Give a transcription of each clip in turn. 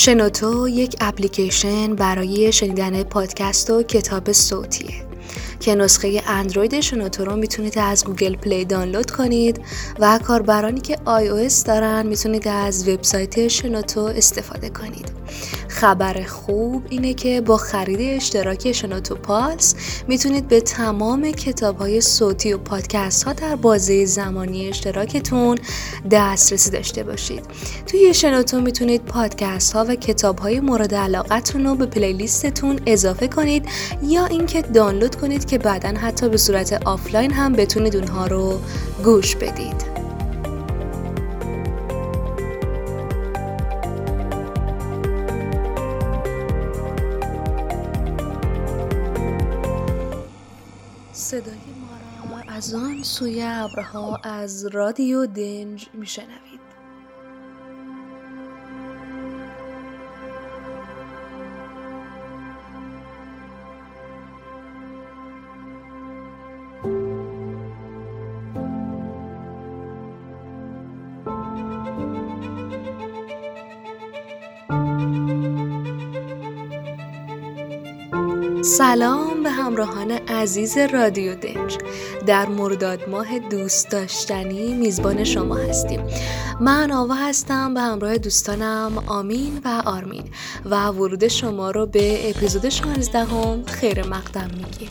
شنوتو یک اپلیکیشن برای شنیدن پادکست و کتاب صوتیه. که نسخه اندروید شنوتو رو می‌تونید از گوگل پلی دانلود کنید و کاربرانی که آی او دارن می‌تونید از وبسایت شنوتو استفاده کنید. خبر خوب اینه که با خرید اشتراک شنوتو پلاس می‌تونید به تمام کتاب های صوتی و پادکست ها در بازه زمانی اشتراکتون دسترسی داشته باشید. توی شنوتو می‌تونید پادکست ها و کتاب های مورد علاقتون رو به playlist تون اضافه کنید یا اینکه دانلود کنید که بعدا حتی به صورت آفلاین هم بتونید اونها رو گوش بدید. از آن سوی ابرها از رادیو دنج میشنوید. سلام به همراهان عزیز رادیو دنج. در مرداد ماه دوست داشتنی میزبان شما هستیم. من آوا هستم به همراه دوستانم آمین و آرمین و ورود شما رو به اپیزود 16 هم خیر مقدم میگیم.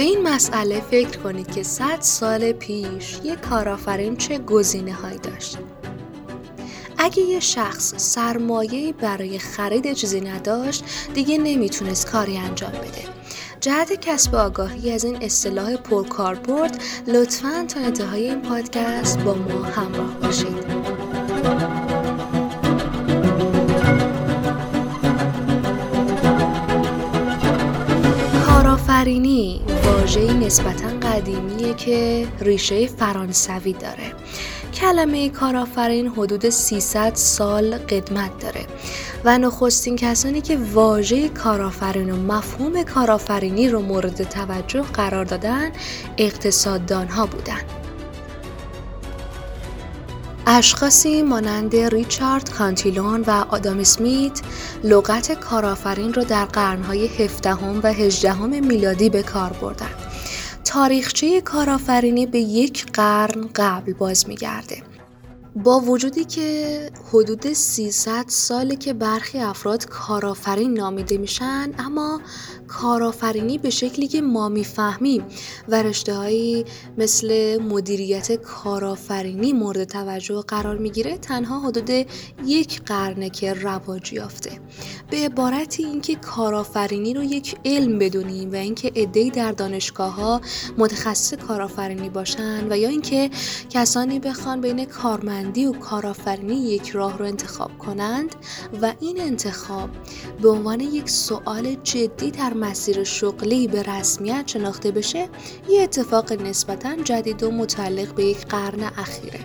به این مسئله فکر کنید که 100 سال پیش یک کارآفرین چه گزینه هایی داشت. اگه یه شخص سرمایه برای خرید چیزی نداشت دیگه نمی‌تونست کاری انجام بده. جهت کسب آگاهی از این اصطلاح پرکاربرد لطفا تا انتهای این پادکست با ما همراه باشید. کارآفرینی واژه‌ای نسبتا قدیمیه که ریشه فرانسوی داره کلمه کارآفرین حدود 300 سال قدمت داره و نخستین کسانی که واژه کارآفرین و مفهوم کارآفرینی رو مورد توجه قرار دادن اقتصاددان ها بودن اشخاصی مانند ریچارد کانتیلون و آدام اسمیت لغت کارآفرین را در قرنهای هفدهم و هجدهم میلادی به کار بردند. تاریخچه کارآفرینی به یک قرن قبل باز میگرده. با وجودی که حدود 300 ساله که برخی افراد کارآفرین نامیده میشن اما کارآفرینی به شکلی که ما می‌فهمیم و رشته مثل مدیریت کارآفرینی مورد توجه قرار می‌گیره تنها حدود یک قرنه که رواج یافته. به عبارتی اینکه کارآفرینی رو یک علم بدونیم و اینکه عده‌ای در دانشگاه ها متخصص کارآفرینی باشن و یا اینکه کسانی بخوان بین کارمندی و کارآفرینی یک راه رو انتخاب کنند و این انتخاب به عنوان یک سوال جدی در مسیر شغلی به رسمیت شناخته بشه یه اتفاق نسبتا جدید و متعلق به یک قرن اخیره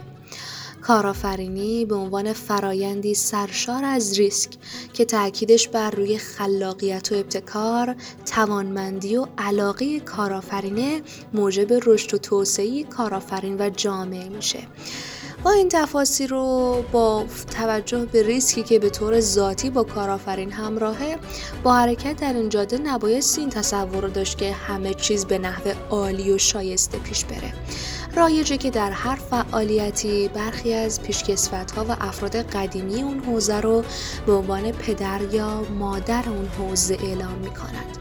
کارآفرینی به عنوان فرایندی سرشار از ریسک که تاکیدش بر روی خلاقیت و ابتکار، توانمندی و علاقه کارآفرینه موجب رشد و توسعه کارآفرین و جامعه میشه. با این تفاصیل رو با توجه به ریسکی که به طور ذاتی با کارآفرین همراهه با حرکت در این جاده نبایست این تصور رو داشت که همه چیز به نحو عالی و شایسته پیش بره رایجه که در هر فعالیتی برخی از ها و افراد قدیمی اون حوزه رو به عنوان پدر یا مادر اون حوزه اعلام می کند.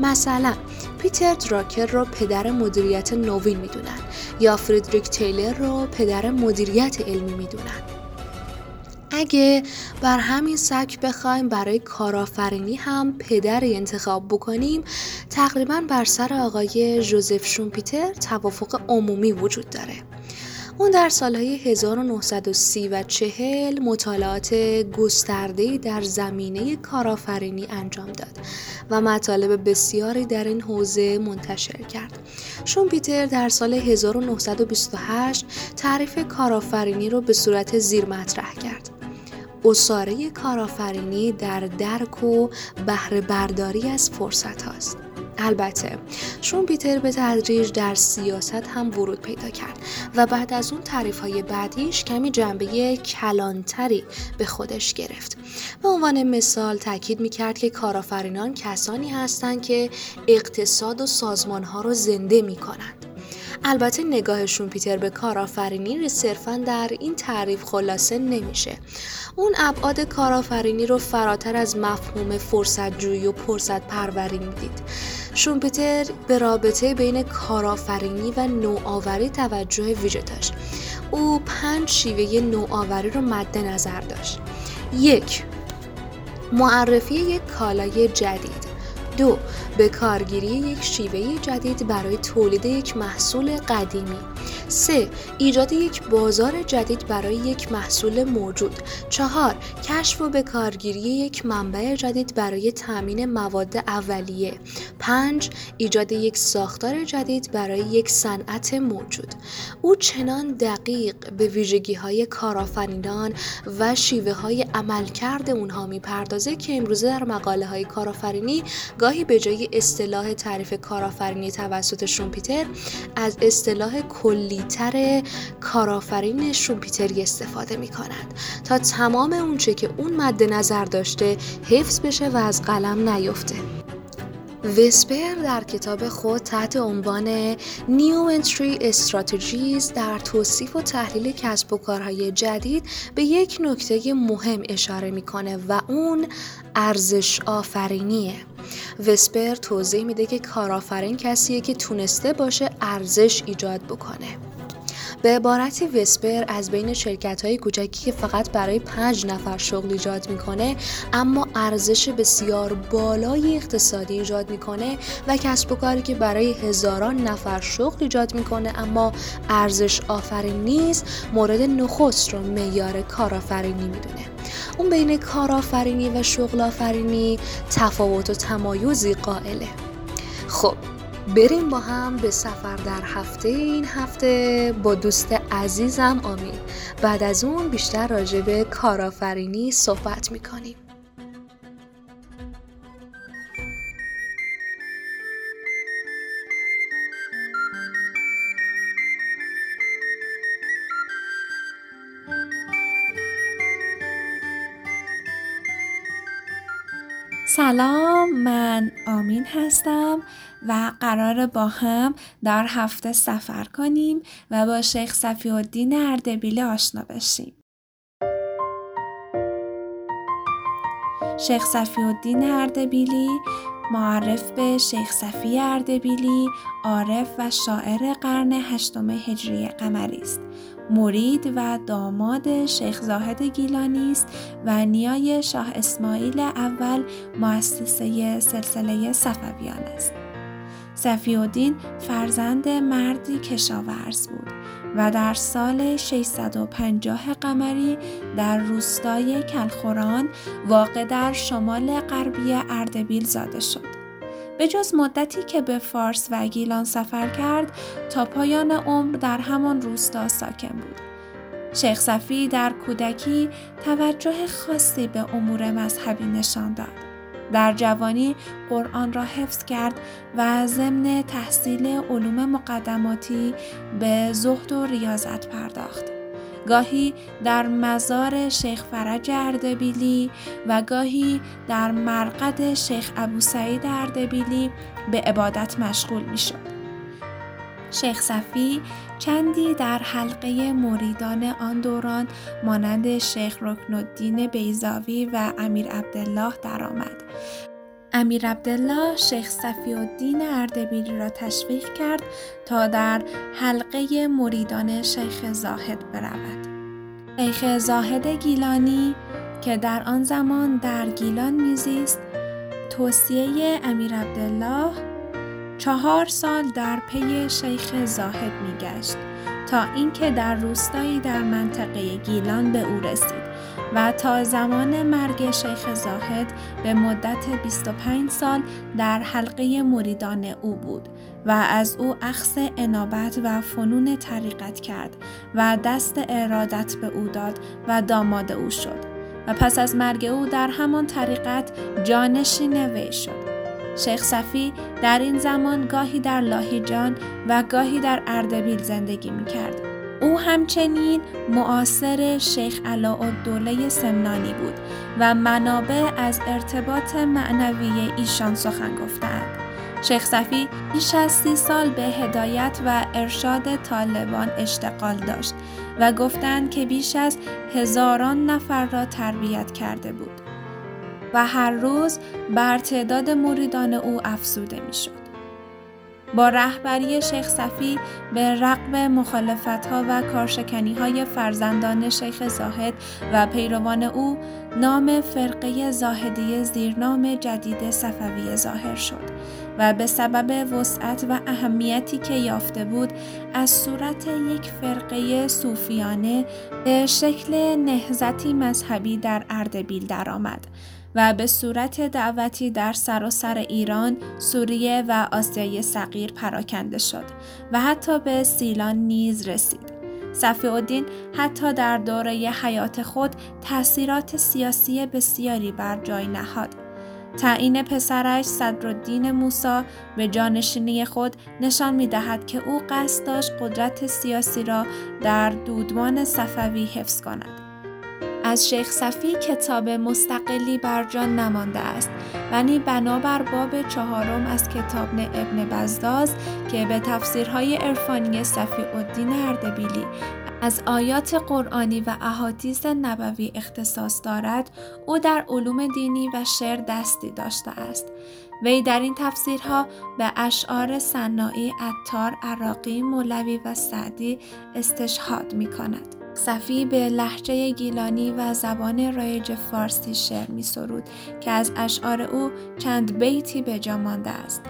مثلا پیتر دراکر رو پدر مدیریت نوین می‌دونن یا فریدریک تیلر رو پدر مدیریت علمی می‌دونن. اگه بر همین سک بخوایم برای کارآفرینی هم پدری انتخاب بکنیم تقریبا بر سر آقای جوزف شومپیتر توافق عمومی وجود داره. اون در سالهای 1930 و 40 مطالعات گسترده‌ای در زمینه کارآفرینی انجام داد و مطالب بسیاری در این حوزه منتشر کرد. شومپیتر در سال 1928 تعریف کارآفرینی رو به صورت زیر مطرح کرد. اصاره کارآفرینی در درک و بهره برداری از فرصت هاست. البته شون پیتر به تدریج در سیاست هم ورود پیدا کرد و بعد از اون تعریف های بعدیش کمی جنبه کلانتری به خودش گرفت. به عنوان مثال تاکید می‌کرد که کارآفرینان کسانی هستند که اقتصاد و سازمان ها رو زنده می کنند. البته نگاهشون پیتر به کارآفرینی صرفا در این تعریف خلاصه نمیشه. اون ابعاد کارآفرینی رو فراتر از مفهوم فرصت جویی و فرصت پروری می‌دید شومپیتر به رابطه بین کارآفرینی و نوآوری توجه ویژه داشت. او پنج شیوه نوآوری رو مد نظر داشت. یک معرفی یک کالای جدید. دو به کارگیری یک شیوه جدید برای تولید یک محصول قدیمی 3. ایجاد یک بازار جدید برای یک محصول موجود 4. کشف و به کارگیری یک منبع جدید برای تامین مواد اولیه 5. ایجاد یک ساختار جدید برای یک صنعت موجود او چنان دقیق به ویژگی های کارآفرینان و شیوه های عملکرد اونها می‌پردازه که امروزه در مقاله های کارآفرینی گاهی به جای اصطلاح تعریف کارآفرینی توسط شومپیتر از اصطلاح کلیتر کارآفرین شومپیتری استفاده می کنند تا تمام اونچه که اون مد نظر داشته حفظ بشه و از قلم نیفته. وسپر در کتاب خود تحت عنوان نیو انتری استراتژیز در توصیف و تحلیل کسب و کارهای جدید به یک نکته مهم اشاره می‌کنه و اون ارزش آفرینیه. وسپر توضیح میده که کارآفرین کسیه که تونسته باشه ارزش ایجاد بکنه. به عبارتی وسپر از بین شرکت های کوچکی که فقط برای پنج نفر شغل ایجاد می‌کنه اما ارزش بسیار بالای اقتصادی ایجاد می‌کنه و کسب و کاری که برای هزاران نفر شغل ایجاد می‌کنه اما ارزش آفرین نیست مورد نخست رو معیار کارآفرینی می‌دونه. اون بین کارآفرینی و شغل آفرینی تفاوت و تمایزی قائله. خب بریم با هم به سفر در هفته این هفته با دوست عزیزم آمین. بعد از اون بیشتر راجع به کارآفرینی صحبت می‌کنیم. و قرار با هم در هفته سفر کنیم و با شیخ صفی الدین اردبیلی آشنا بشیم. شیخ صفی الدین اردبیلی معرف به شیخ صفی اردبیلی عارف و شاعر قرن هشتم هجری قمری است مرید و داماد شیخ زاهد گیلانی است و نیای شاه اسماعیل اول مؤسسه سلسله صفویان است. صفی فرزند مردی کشاورز بود و در سال 650 قمری در روستای کلخوران واقع در شمال غربی اردبیل زاده شد. به جز مدتی که به فارس و گیلان سفر کرد تا پایان عمر در همان روستا ساکن بود. شیخ صفی در کودکی توجه خاصی به امور مذهبی نشان داد. در جوانی قرآن را حفظ کرد و ضمن تحصیل علوم مقدماتی به زهد و ریاضت پرداخت. گاهی در مزار شیخ فرج اردبیلی و گاهی در مرقد شیخ ابو سعید اردبیلی به عبادت مشغول می شد. شیخ صفی چندی در حلقه مریدان آن دوران مانند شیخ رکن الدین بیزاوی و امیر عبدالله درآمد. امیر عبدالله شیخ صفی الدین اردبیلی را تشویق کرد تا در حلقه مریدان شیخ زاهد برود. شیخ زاهد گیلانی که در آن زمان در گیلان میزیست توصیه امیر عبدالله چهار سال در پی شیخ زاهد میگشت تا اینکه در روستایی در منطقه گیلان به او رسید و تا زمان مرگ شیخ زاهد به مدت 25 سال در حلقه مریدان او بود و از او اخص انابت و فنون طریقت کرد و دست ارادت به او داد و داماد او شد و پس از مرگ او در همان طریقت جانشین وی شد. شیخ صفی در این زمان گاهی در لاهیجان و گاهی در اردبیل زندگی می کرد. او همچنین معاصر شیخ علاءالدوله سمنانی بود و منابع از ارتباط معنوی ایشان سخن گفتند. شیخ صفی بیش از سی سال به هدایت و ارشاد طالبان اشتغال داشت و گفتند که بیش از هزاران نفر را تربیت کرده بود و هر روز بر تعداد مریدان او افزوده می شد. با رهبری شیخ صفی به رقم مخالفت ها و کارشکنی های فرزندان شیخ زاهد و پیروان او نام فرقه زاهدی زیرنام جدید صفوی ظاهر شد و به سبب وسعت و اهمیتی که یافته بود از صورت یک فرقه صوفیانه به شکل نهزتی مذهبی در اردبیل درآمد. و به صورت دعوتی در سراسر ایران، سوریه و آسیای صغیر پراکنده شد و حتی به سیلان نیز رسید. صفی الدین حتی در دوره حیات خود تأثیرات سیاسی بسیاری بر جای نهاد. تعیین پسرش صدرالدین موسا به جانشینی خود نشان می دهد که او قصد داشت قدرت سیاسی را در دودمان صفوی حفظ کند. از شیخ صفی کتاب مستقلی بر جان نمانده است ولی بنابر باب چهارم از کتاب ابن بزداز که به تفسیرهای عرفانی صفی الدین اردبیلی از آیات قرآنی و احادیث نبوی اختصاص دارد او در علوم دینی و شعر دستی داشته است وی در این تفسیرها به اشعار سنایی عطار عراقی مولوی و سعدی استشهاد می کند. صفی به لحجه گیلانی و زبان رایج فارسی شعر می سرود که از اشعار او چند بیتی به جا مانده است.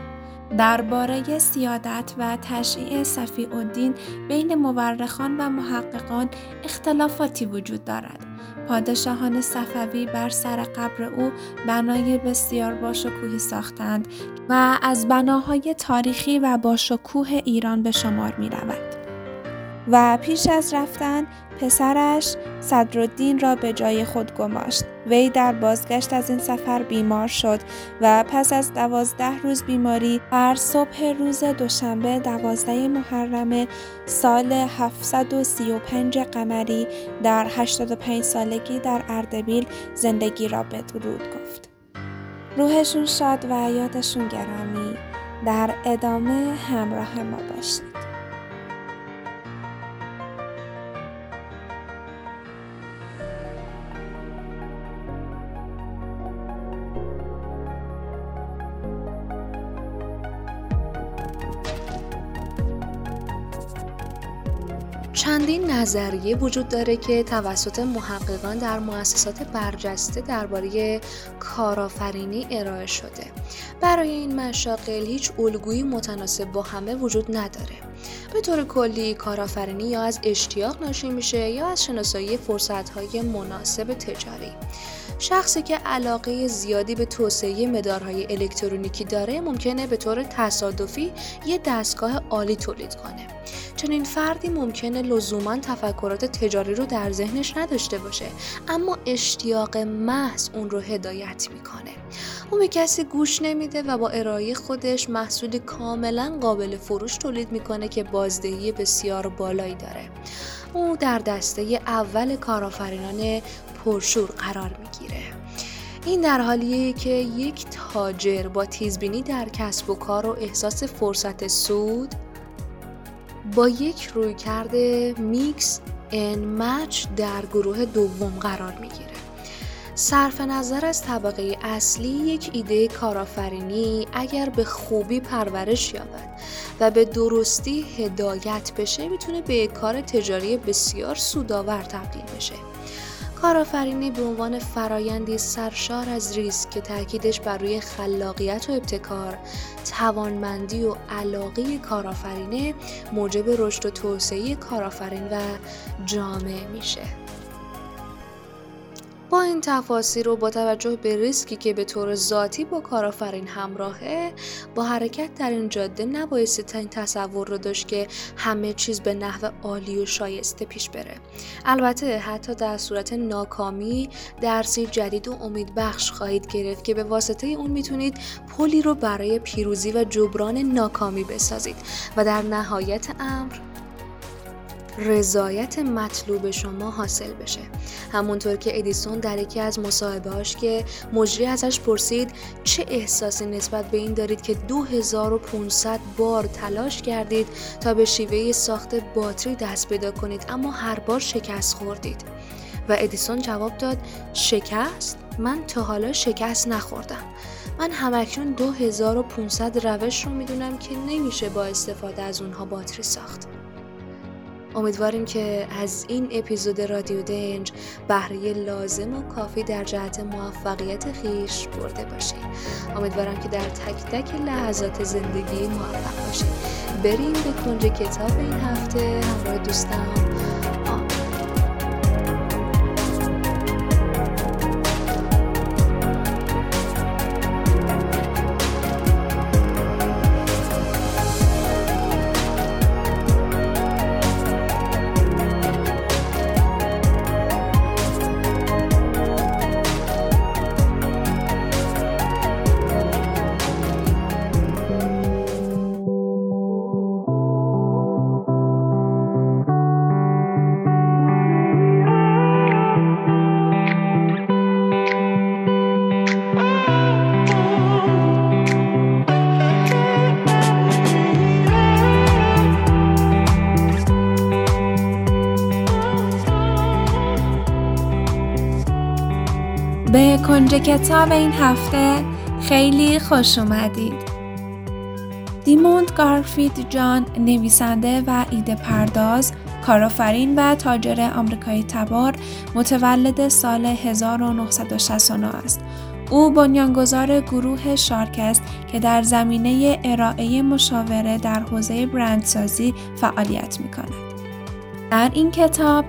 درباره سیادت و تشییع صفی الدین بین مورخان و محققان اختلافاتی وجود دارد. پادشاهان صفوی بر سر قبر او بنای بسیار باشکوهی ساختند و از بناهای تاریخی و باشکوه ایران به شمار می رود. و پیش از رفتن پسرش صدرالدین را به جای خود گماشت. وی در بازگشت از این سفر بیمار شد و پس از دوازده روز بیماری هر صبح روز دوشنبه دوازده محرم سال 735 قمری در 85 سالگی در اردبیل زندگی را بدرود گفت. روحشون شاد و یادشون گرامی در ادامه همراه ما باشید. نظریه وجود داره که توسط محققان در مؤسسات برجسته درباره کارآفرینی ارائه شده. برای این مشاغل هیچ الگویی متناسب با همه وجود نداره. به طور کلی کارآفرینی یا از اشتیاق ناشی میشه یا از شناسایی فرصتهای مناسب تجاری. شخصی که علاقه زیادی به توسعه مدارهای الکترونیکی داره ممکنه به طور تصادفی یه دستگاه عالی تولید کنه. چنین فردی ممکنه لزوما تفکرات تجاری رو در ذهنش نداشته باشه اما اشتیاق محض اون رو هدایت می‌کنه. اون به کسی گوش نمیده و با ارائه خودش محصولی کاملا قابل فروش تولید می‌کنه که بازدهی بسیار بالایی داره. او در دسته اول کارآفرینان پرشور قرار می‌گیره. این در حالیه که یک تاجر با تیزبینی در کسب و کار و احساس فرصت سود با یک رویکرد میکس ان مچ در گروه دوم قرار می‌گیره. صرف نظر از طبقه اصلی یک ایده کارآفرینی اگر به خوبی پرورش یابد و به درستی هدایت بشه می‌تونه به کار تجاری بسیار سودآور تبدیل بشه. کارآفرینی به عنوان فرایندی سرشار از ریسک که تاکیدش بر روی خلاقیت و ابتکار، توانمندی و علاقه کارآفرینه موجب رشد و توسعه کارآفرین و جامعه میشه. با این تفاصیل رو با توجه به ریسکی که به طور ذاتی با کارآفرین همراهه با حرکت در این جاده نبایستی تا این تصور رو داشت که همه چیز به نحو عالی و شایسته پیش بره. البته حتی در صورت ناکامی درسی جدید و امیدبخش خواهید گرفت که به واسطه اون می‌تونید پلی رو برای پیروزی و جبران ناکامی بسازید. و در نهایت امر رضایت مطلوب شما حاصل بشه. همونطور که ادیسون در یکی از مصاحبهاش که مجری ازش پرسید چه احساسی نسبت به این دارید که 2500 بار تلاش کردید تا به شیوه ساخت باتری دست پیدا کنید اما هر بار شکست خوردید؟ و ادیسون جواب داد شکست؟ من تا حالا شکست نخوردم. من همکنون 2500 روش رو می‌دونم که نمیشه با استفاده از اونها باتری ساخت. امیدواریم که از این اپیزود رادیو دنج بهره لازم و کافی در جهت موفقیت خیش برده باشید امیدوارم که در تک تک لحظات زندگی موفق باشید. بریم به کنج کتاب این هفته همراه دوستم به کنج کتاب این هفته خیلی خوش اومدید. دیموند گارفید جان نویسنده و ایده پرداز، کارآفرین و تاجر آمریکایی تبار متولد سال 1969 است. او بنیانگذار گروه شارک که در زمینه ارائه مشاوره در حوزه برندسازی فعالیت می کند. در این کتاب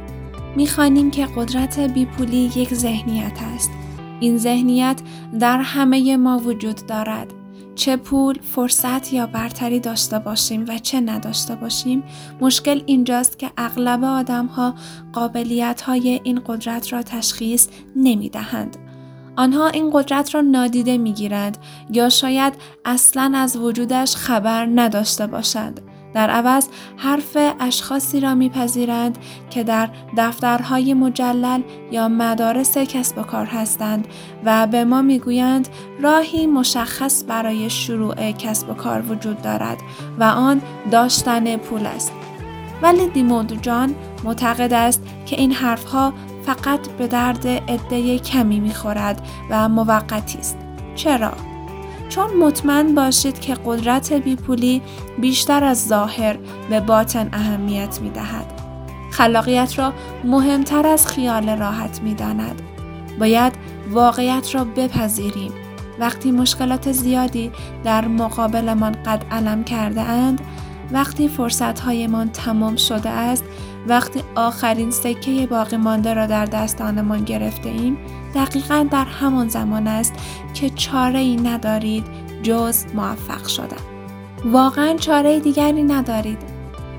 می‌خوانیم که قدرت بیپولی یک ذهنیت است این ذهنیت در همه ما وجود دارد. چه پول، فرصت یا برتری داشته باشیم و چه نداشته باشیم، مشکل اینجاست که اغلب آدم ها قابلیت های این قدرت را تشخیص نمی دهند. آنها این قدرت را نادیده می گیرند یا شاید اصلا از وجودش خبر نداشته باشند. در عوض حرف اشخاصی را میپذیرند که در دفترهای مجلل یا مدارس کسب و کار هستند و به ما می‌گویند راهی مشخص برای شروع کسب و کار وجود دارد و آن داشتن پول است. ولی دیموند جان معتقد است که این حرفها فقط به درد عده کمی می‌خورد و موقتی است. چرا؟ چون مطمئن باشید که قدرت بیپولی بیشتر از ظاهر به باطن اهمیت می دهد. خلاقیت را مهمتر از خیال راحت می داند. باید واقعیت را بپذیریم. وقتی مشکلات زیادی در مقابلمان قد علم کرده اند، وقتی فرصتهایمان تمام شده است، وقتی آخرین سکه باقی مانده را در دستانمان گرفته ایم، دقیقا در همان زمان است که چاره ای ندارید جز موفق شدن. واقعا چاره دیگری ندارید.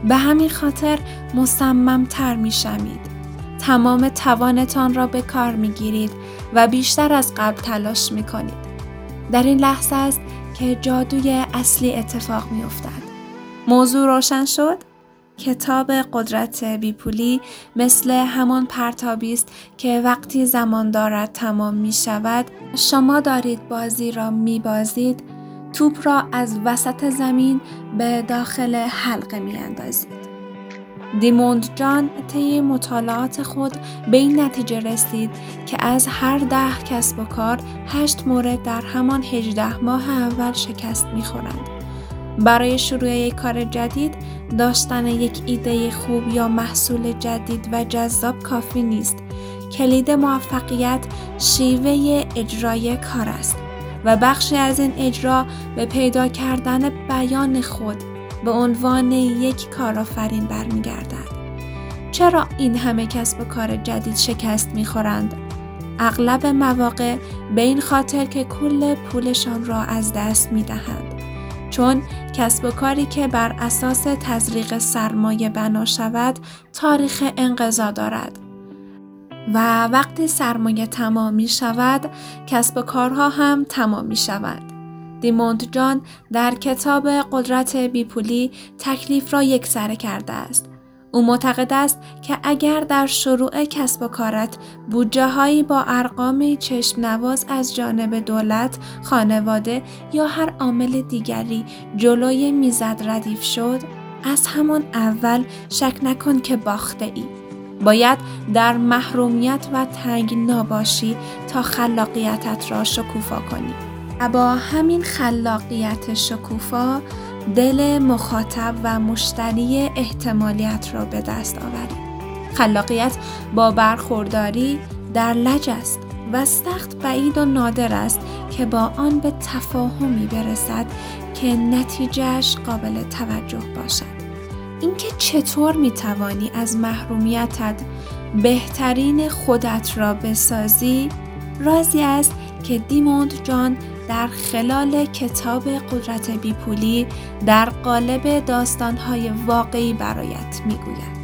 به همین خاطر مصممتر می شمید. تمام توانتان را به کار می گیرید و بیشتر از قبل تلاش می کنید. در این لحظه است که جادوی اصلی اتفاق می افتد. موضوع روشن شد؟ کتاب قدرت بیپولی مثل همان پرتابی است که وقتی زمان دارد تمام می شود شما دارید بازی را می بازید توپ را از وسط زمین به داخل حلقه می اندازید. دیموند جان طی مطالعات خود به این نتیجه رسید که از هر ده کسب و کار هشت مورد در همان هجده ماه اول شکست می‌خورند. برای شروع یک کار جدید داشتن یک ایده خوب یا محصول جدید و جذاب کافی نیست. کلید موفقیت شیوه اجرای کار است و بخشی از این اجرا به پیدا کردن بیان خود به عنوان یک کارآفرین برمیگردد. چرا این همه کسب و کار جدید شکست می‌خورند؟ اغلب مواقع به این خاطر که کل پولشان را از دست می‌دهند. چون کسب و کاری که بر اساس تزریق سرمایه بنا شود تاریخ انقضا دارد و وقتی سرمایه تمام می شود کسب و کارها هم تمام می شود. دیموند جان در کتاب قدرت بیپولی تکلیف را یک سره کرده است. او معتقد است که اگر در شروع کسب و کارت بودجه هایی با ارقام چشم نواز از جانب دولت، خانواده یا هر عامل دیگری جلوی می‌زد ردیف شد، از همان اول شک نکن که باخته ای. باید در محرومیت و تنگ نباشی تا خلاقیتت را شکوفا کنی. و با همین خلاقیت شکوفا دل مخاطب و مشتری احتمالیت را به دست آورید. خلاقیت با برخورداری در لج است و سخت بعید و نادر است که با آن به تفاهمی برسد که نتیجهش قابل توجه باشد. اینکه چطور می توانی از محرومیتت بهترین خودت را بسازی رازی است که دیموند جان در خلال کتاب قدرت بیپولی در قالب داستانهای واقعی برایت می‌گوید.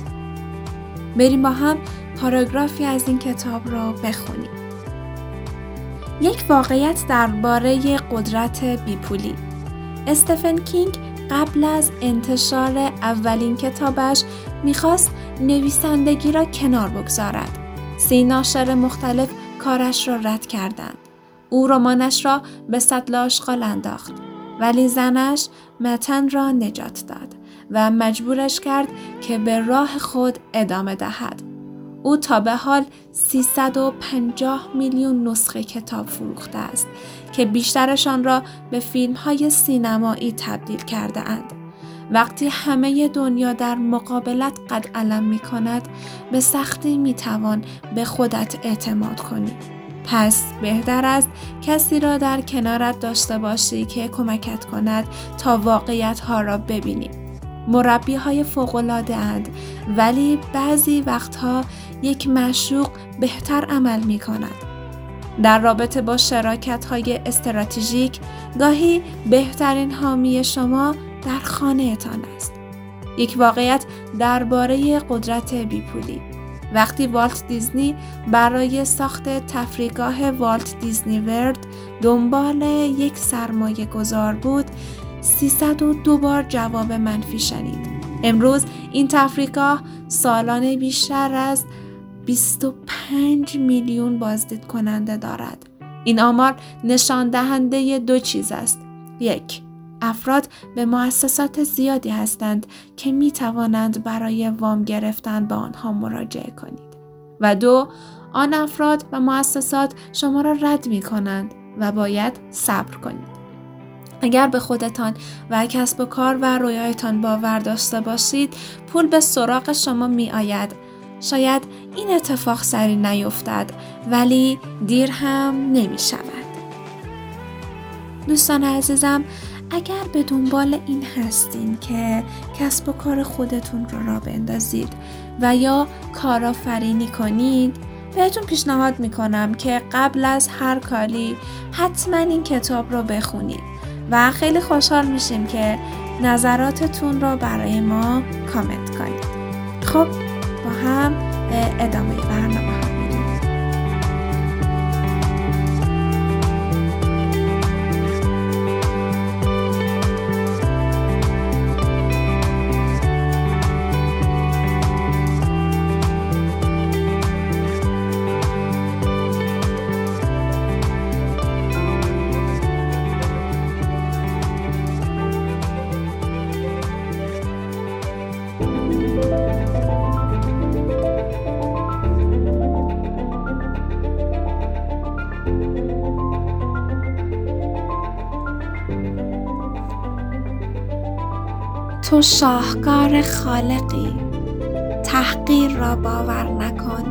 بریم با هم پاراگرافی از این کتاب را بخونیم. یک واقعیت درباره قدرت بیپولی استفن کینگ قبل از انتشار اولین کتابش می‌خواست نویسندگی را کنار بگذارد. سی ناشر مختلف کارش را رد کردند. او رمانش را به سطل آشغال انداخت ولی زنش متن را نجات داد و مجبورش کرد که به راه خود ادامه دهد. او تا به حال 350 میلیون نسخه کتاب فروخته است که بیشترشان را به فیلم های سینمایی تبدیل کرده اند. وقتی همه دنیا در مقابلت قد علم می کند به سختی می توان به خودت اعتماد کنی. پس بهتر است کسی را در کنارت داشته باشی که کمکت کند تا واقعیت ها را ببینی. مربی های فوقلاده اند ولی بعضی وقتها یک مشوق بهتر عمل می کند. در رابطه با شراکت های استراتژیک گاهی بهترین حامی شما در خانه تان است. یک واقعیت درباره قدرت بیپولی وقتی والت دیزنی برای ساخت تفریگاه والت دیزنی ورد دنبال یک سرمایه گذار بود 302 بار جواب منفی شنید. امروز این تفریگاه سالانه بیشتر از 25 میلیون بازدید کننده دارد. این آمار نشان دهنده دو چیز است. یک افراد به مؤسسات زیادی هستند که می توانند برای وام گرفتن به آنها مراجعه کنید. و دو آن افراد و مؤسسات شما را رد می کنند و باید صبر کنید. اگر به خودتان و کسب و کار و رویایتان باور داشته باشید پول به سراغ شما می آید. شاید این اتفاق سری نیفتد ولی دیر هم نمی شود. دوستان عزیزم اگر به دنبال این هستین که کسب و کار خودتون رو را بندازید و یا کارآفرینی کنید بهتون پیشنهاد می‌کنم که قبل از هر کاری حتما این کتاب رو بخونید و خیلی خوشحال میشیم که نظراتتون رو برای ما کامنت کنید. خب با هم ادامه تو شاهکار خالقی. تحقیر را باور نکن.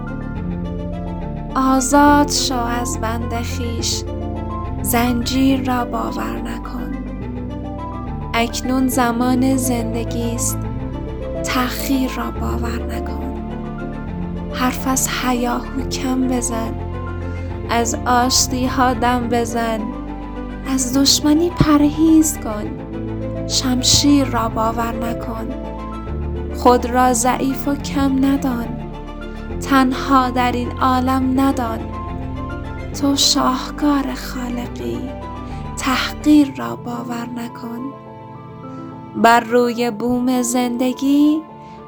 آزاد شو از بند خیش. زنجیر را باور نکن. اکنون زمان زندگی است تأخیر را باور نکن. حرف از حیاهو کم بزن. از آشتی ها دم بزن. از دشمنی پرهیز کن. شمشیر را باور نکن. خود را ضعیف و کم ندان. تنها در این عالم ندان. تو شاهکار خالقی. تحقیر را باور نکن. بر روی بوم زندگی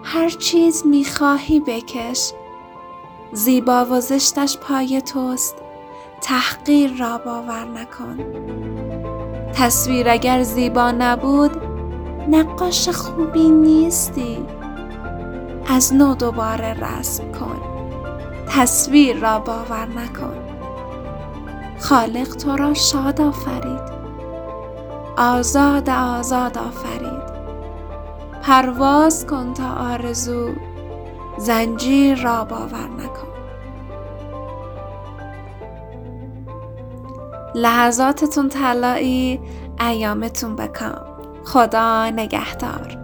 هر چیز می‌خواهی بکش. زیبا و زشتش پای توست. تحقیر را باور نکن. تصویر اگر زیبا نبود نقاش خوبی نیستی. از نو دوباره رسم کن تصویر را باور نکن. خالق تو را شاد آفرید. آزاد آزاد آفرید. پرواز کن تا آرزو زنجیر را باور نکن. لحظاتتون طلایی ایامتون بکام. خدا نگهدار.